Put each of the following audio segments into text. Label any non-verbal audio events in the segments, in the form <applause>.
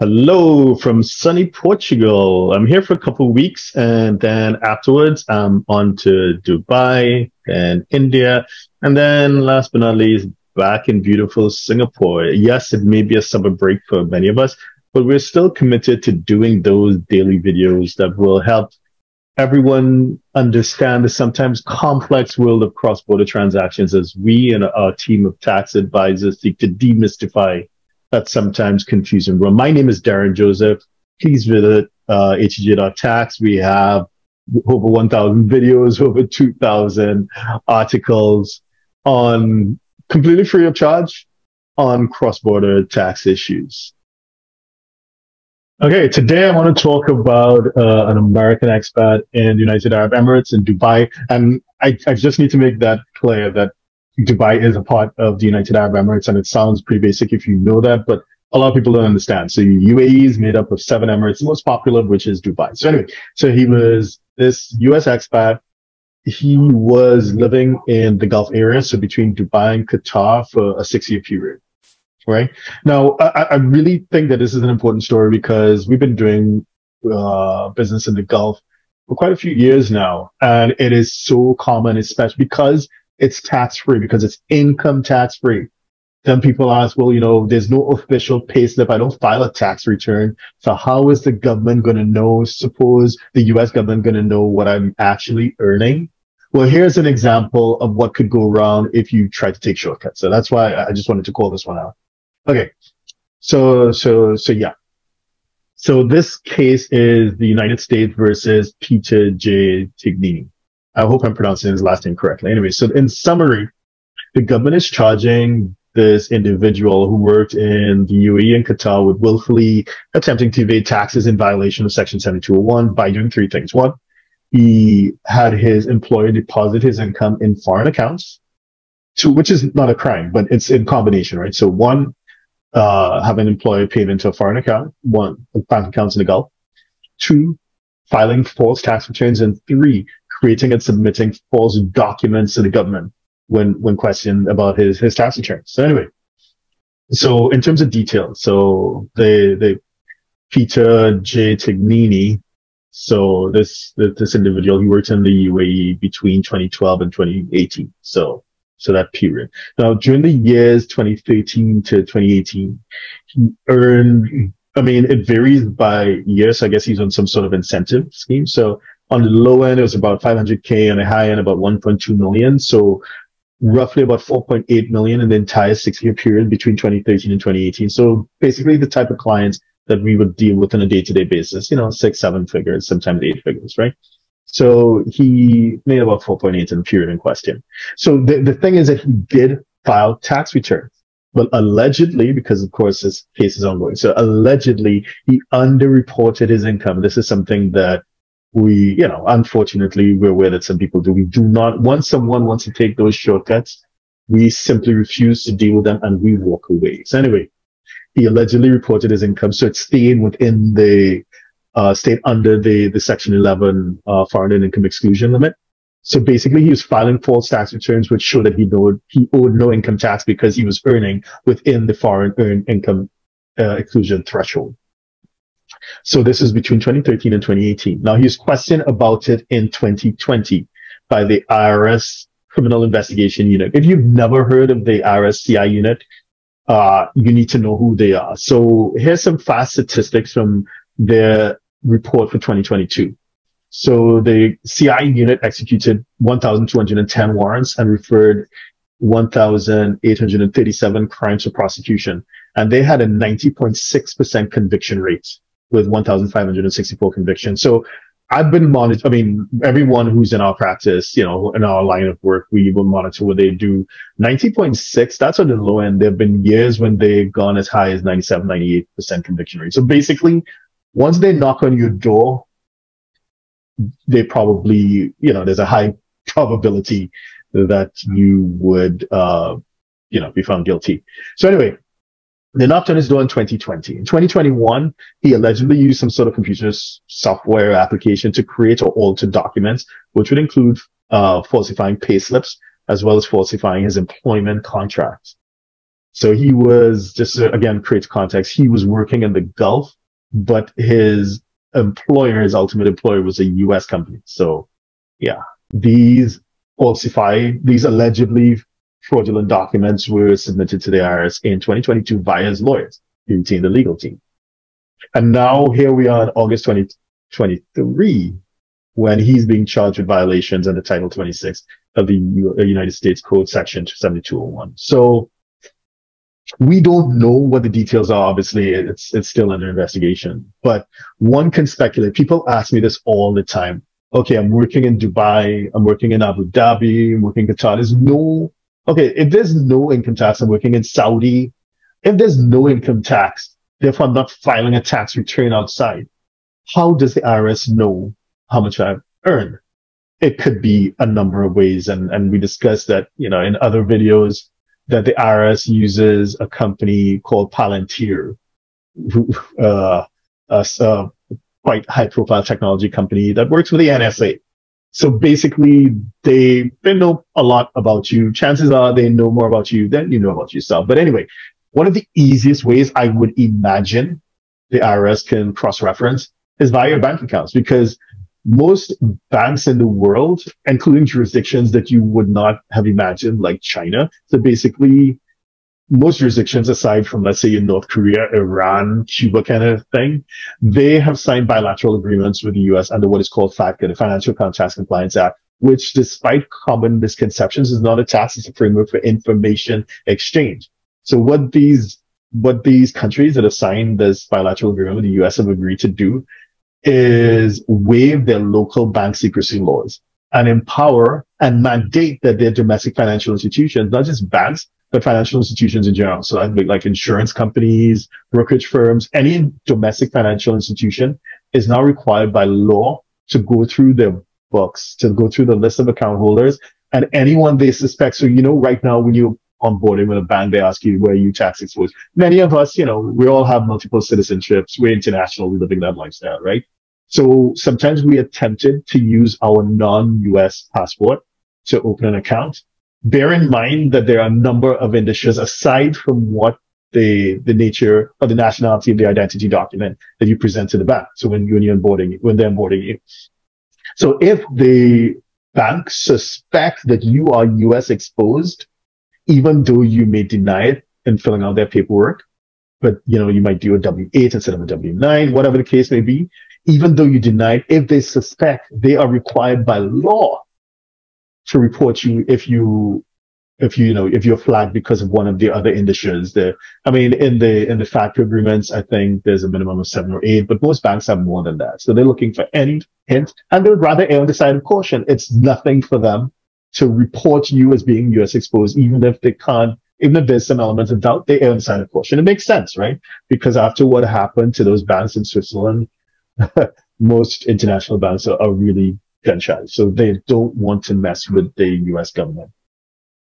Hello from sunny Portugal. I'm here for a couple of weeks and then afterwards I'm on to Dubai and India. And then last but not least, back in beautiful Singapore. Yes, it may be a summer break for many of us, but we're still committed to doing those daily videos that will help everyone understand the sometimes complex world of cross-border transactions as we and our team of tax advisors seek to demystify that sometimes confusing Well, My name is Derren Joseph. Please visit uh, htj.tax. We have over 1,000 videos, over 2,000 articles on completely free of charge on cross-border tax issues. Okay, today I want to talk about uh, an American expat in the United Arab Emirates in Dubai. And I, I just need to make that clear that Dubai is a part of the United Arab Emirates. And it sounds pretty basic if you know that, but a lot of people don't understand. So UAE is made up of seven Emirates, the most popular of which is Dubai. So anyway, so he was this US expat. He was living in the Gulf area, so between Dubai and Qatar for a six year period right? Now, I, I, really think that this is an important story because we've been doing uh, business in the Gulf for quite a few years now, and it is so common, especially because it's tax free, because it's income tax free. Then people ask, well, you know, there's no official pay slip. I don't file a tax return. So how is the government going to know? Suppose the U.S. government going to know what I'm actually earning? Well, here's an example of what could go wrong if you try to take shortcuts. So that's why I just wanted to call this one out. Okay. So, so, so yeah. So this case is the United States versus Peter J. Tignini. I hope I'm pronouncing his last name correctly. Anyway, so in summary, the government is charging this individual who worked in the UAE and Qatar with willfully attempting to evade taxes in violation of Section 7201 by doing three things. One, he had his employer deposit his income in foreign accounts. Two, which is not a crime, but it's in combination, right? So one, uh, have an employer paid into a foreign account, one, bank accounts in the Gulf, two, filing false tax returns, and three, creating and submitting false documents to the government when, when questioned about his, his tax returns. So anyway, so in terms of details, so they, they, Peter J. Tignini, so this, this individual, he worked in the UAE between 2012 and 2018. So so that period. Now, during the years 2013 to 2018, he earned, I mean, it varies by year, So I guess he's on some sort of incentive scheme. So on the low end, it was about 500K. On the high end, about 1.2 million. So roughly about 4.8 million in the entire six year period between 2013 and 2018. So basically the type of clients that we would deal with on a day to day basis, you know, six, seven figures, sometimes eight figures, right? So he made about 4.8 in the period in question. So the, the thing is that he did file tax returns, but allegedly, because of course this case is ongoing, so allegedly he underreported his income. This is something that we, you know, unfortunately we're aware that some people do. We do not, once someone wants to take those shortcuts, we simply refuse to deal with them and we walk away. So anyway, he allegedly reported his income, so it's staying within the uh, stayed under the, the Section 11 uh, foreign income exclusion limit. So basically, he was filing false tax returns, which showed that he owed, he owed no income tax because he was earning within the foreign earned income uh, exclusion threshold. So this is between 2013 and 2018. Now he's questioned about it in 2020 by the IRS Criminal Investigation Unit. If you've never heard of the IRS CI unit, uh, you need to know who they are. So here's some fast statistics from their report for 2022. So the CI unit executed 1,210 warrants and referred 1,837 crimes for prosecution. And they had a 90.6% conviction rate with 1,564 convictions. So I've been monitoring, I mean, everyone who's in our practice, you know, in our line of work, we will monitor what they do. 90.6, that's on the low end. There have been years when they've gone as high as 97, 98% conviction rate. So basically once they knock on your door, they probably, you know, there's a high <laughs> probability that you would, uh, you know, be found guilty. So anyway, they knocked on his door in 2020. In 2021, he allegedly used some sort of computer software application to create or alter documents, which would include uh, falsifying payslips as well as falsifying his employment contract. So he was just again create context. He was working in the Gulf, but his employer, his ultimate employer, was a U.S. company. So yeah, these falsify these allegedly fraudulent documents were submitted to the IRS in 2022 via his lawyers, retained the legal team. And now here we are in August 2023, when he's being charged with violations under Title 26 of the U- uh, United States Code Section 7201. So we don't know what the details are. Obviously, it's it's still under investigation. But one can speculate. People ask me this all the time. Okay, I'm working in Dubai. I'm working in Abu Dhabi. I'm working in Qatar. There's no okay. If there's no income tax, I'm working in Saudi. If there's no income tax, therefore I'm not filing a tax return outside. How does the IRS know how much I've earned? It could be a number of ways, and and we discussed that you know in other videos that the IRS uses a company called Palantir, who, uh, a, a quite high profile technology company that works with the NSA. So basically they, they know a lot about you. Chances are they know more about you than you know about yourself. But anyway, one of the easiest ways I would imagine the IRS can cross reference is via your bank accounts because most banks in the world, including jurisdictions that you would not have imagined, like China. So basically, most jurisdictions, aside from, let's say, in North Korea, Iran, Cuba kind of thing, they have signed bilateral agreements with the U.S. under what is called FATCA, the Financial Tax Compliance Act, which, despite common misconceptions, is not a tax, it's a framework for information exchange. So what these what these countries that have signed this bilateral agreement with the U.S. have agreed to do is waive their local bank secrecy laws and empower and mandate that their domestic financial institutions, not just banks, but financial institutions in general. So like insurance companies, brokerage firms, any domestic financial institution is now required by law to go through their books, to go through the list of account holders and anyone they suspect. So, you know, right now when you're onboarding with a bank, they ask you where you tax exposed. Many of us, you know, we all have multiple citizenships. We're international. We're living that lifestyle, right? So sometimes we attempted to use our non-US passport to open an account. Bear in mind that there are a number of indicators aside from what the, the nature of the nationality of the identity document that you present to the bank. So when, you're onboarding, when they're onboarding you. So if the bank suspect that you are US exposed, even though you may deny it in filling out their paperwork, but you know, you might do a W-8 instead of a W-9, whatever the case may be, even though you deny it, if they suspect, they are required by law to report you if you if you, you know if you're flagged because of one of the other indicators there i mean in the in the FATCA agreements i think there's a minimum of seven or eight but most banks have more than that. So they're looking for any hint and they'd rather err on the side of caution. It's nothing for them to report you as being us exposed even if they can't even if there's some elements of doubt they err on the side of caution. It makes sense right? Because after what happened to those banks in switzerland <laughs> most international banks are, are really gun shy. So they don't want to mess with the US government.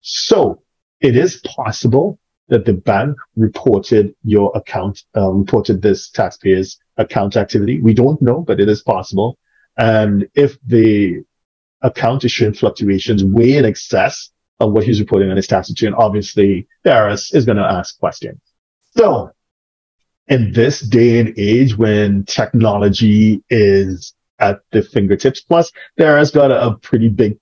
So it is possible that the bank reported your account, uh, reported this taxpayer's account activity. We don't know, but it is possible. And if the account is showing fluctuations way in excess of what he's reporting on his tax return, obviously the IRS is going to ask questions. So in this day and age when technology is at the fingertips. Plus, there has got a, a pretty big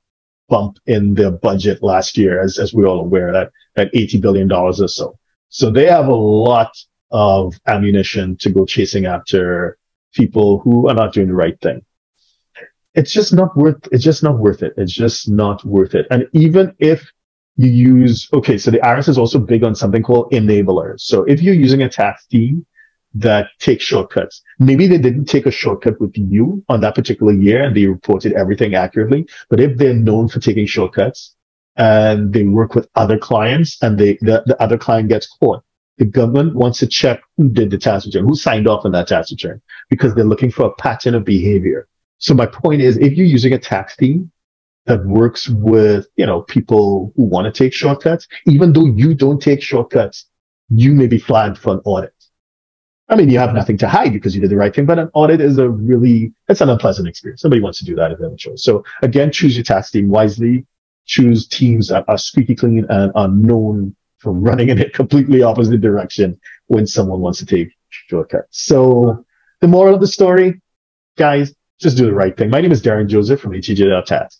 bump in their budget last year, as, as we're all aware, that, that $80 billion or so. So they have a lot of ammunition to go chasing after people who are not doing the right thing. It's just not worth, it's just not worth it. It's just not worth it. And even if you use, okay, so the IRS is also big on something called enablers. So if you're using a tax team that take shortcuts. Maybe they didn't take a shortcut with you on that particular year and they reported everything accurately. But if they're known for taking shortcuts and they work with other clients and they, the, the other client gets caught, the government wants to check who did the tax return, who signed off on that tax return because they're looking for a pattern of behavior. So my point is, if you're using a tax team that works with, you know, people who want to take shortcuts, even though you don't take shortcuts, you may be flagged for an audit. I mean, you have nothing to hide because you did the right thing, but an audit is a really, it's an unpleasant experience. Somebody wants to do that if they have a choice. So again, choose your tax team wisely. Choose teams that are squeaky clean and are known for running in a completely opposite direction when someone wants to take shortcuts. So the moral of the story, guys, just do the right thing. My name is Derren Joseph from HTJ.Tax.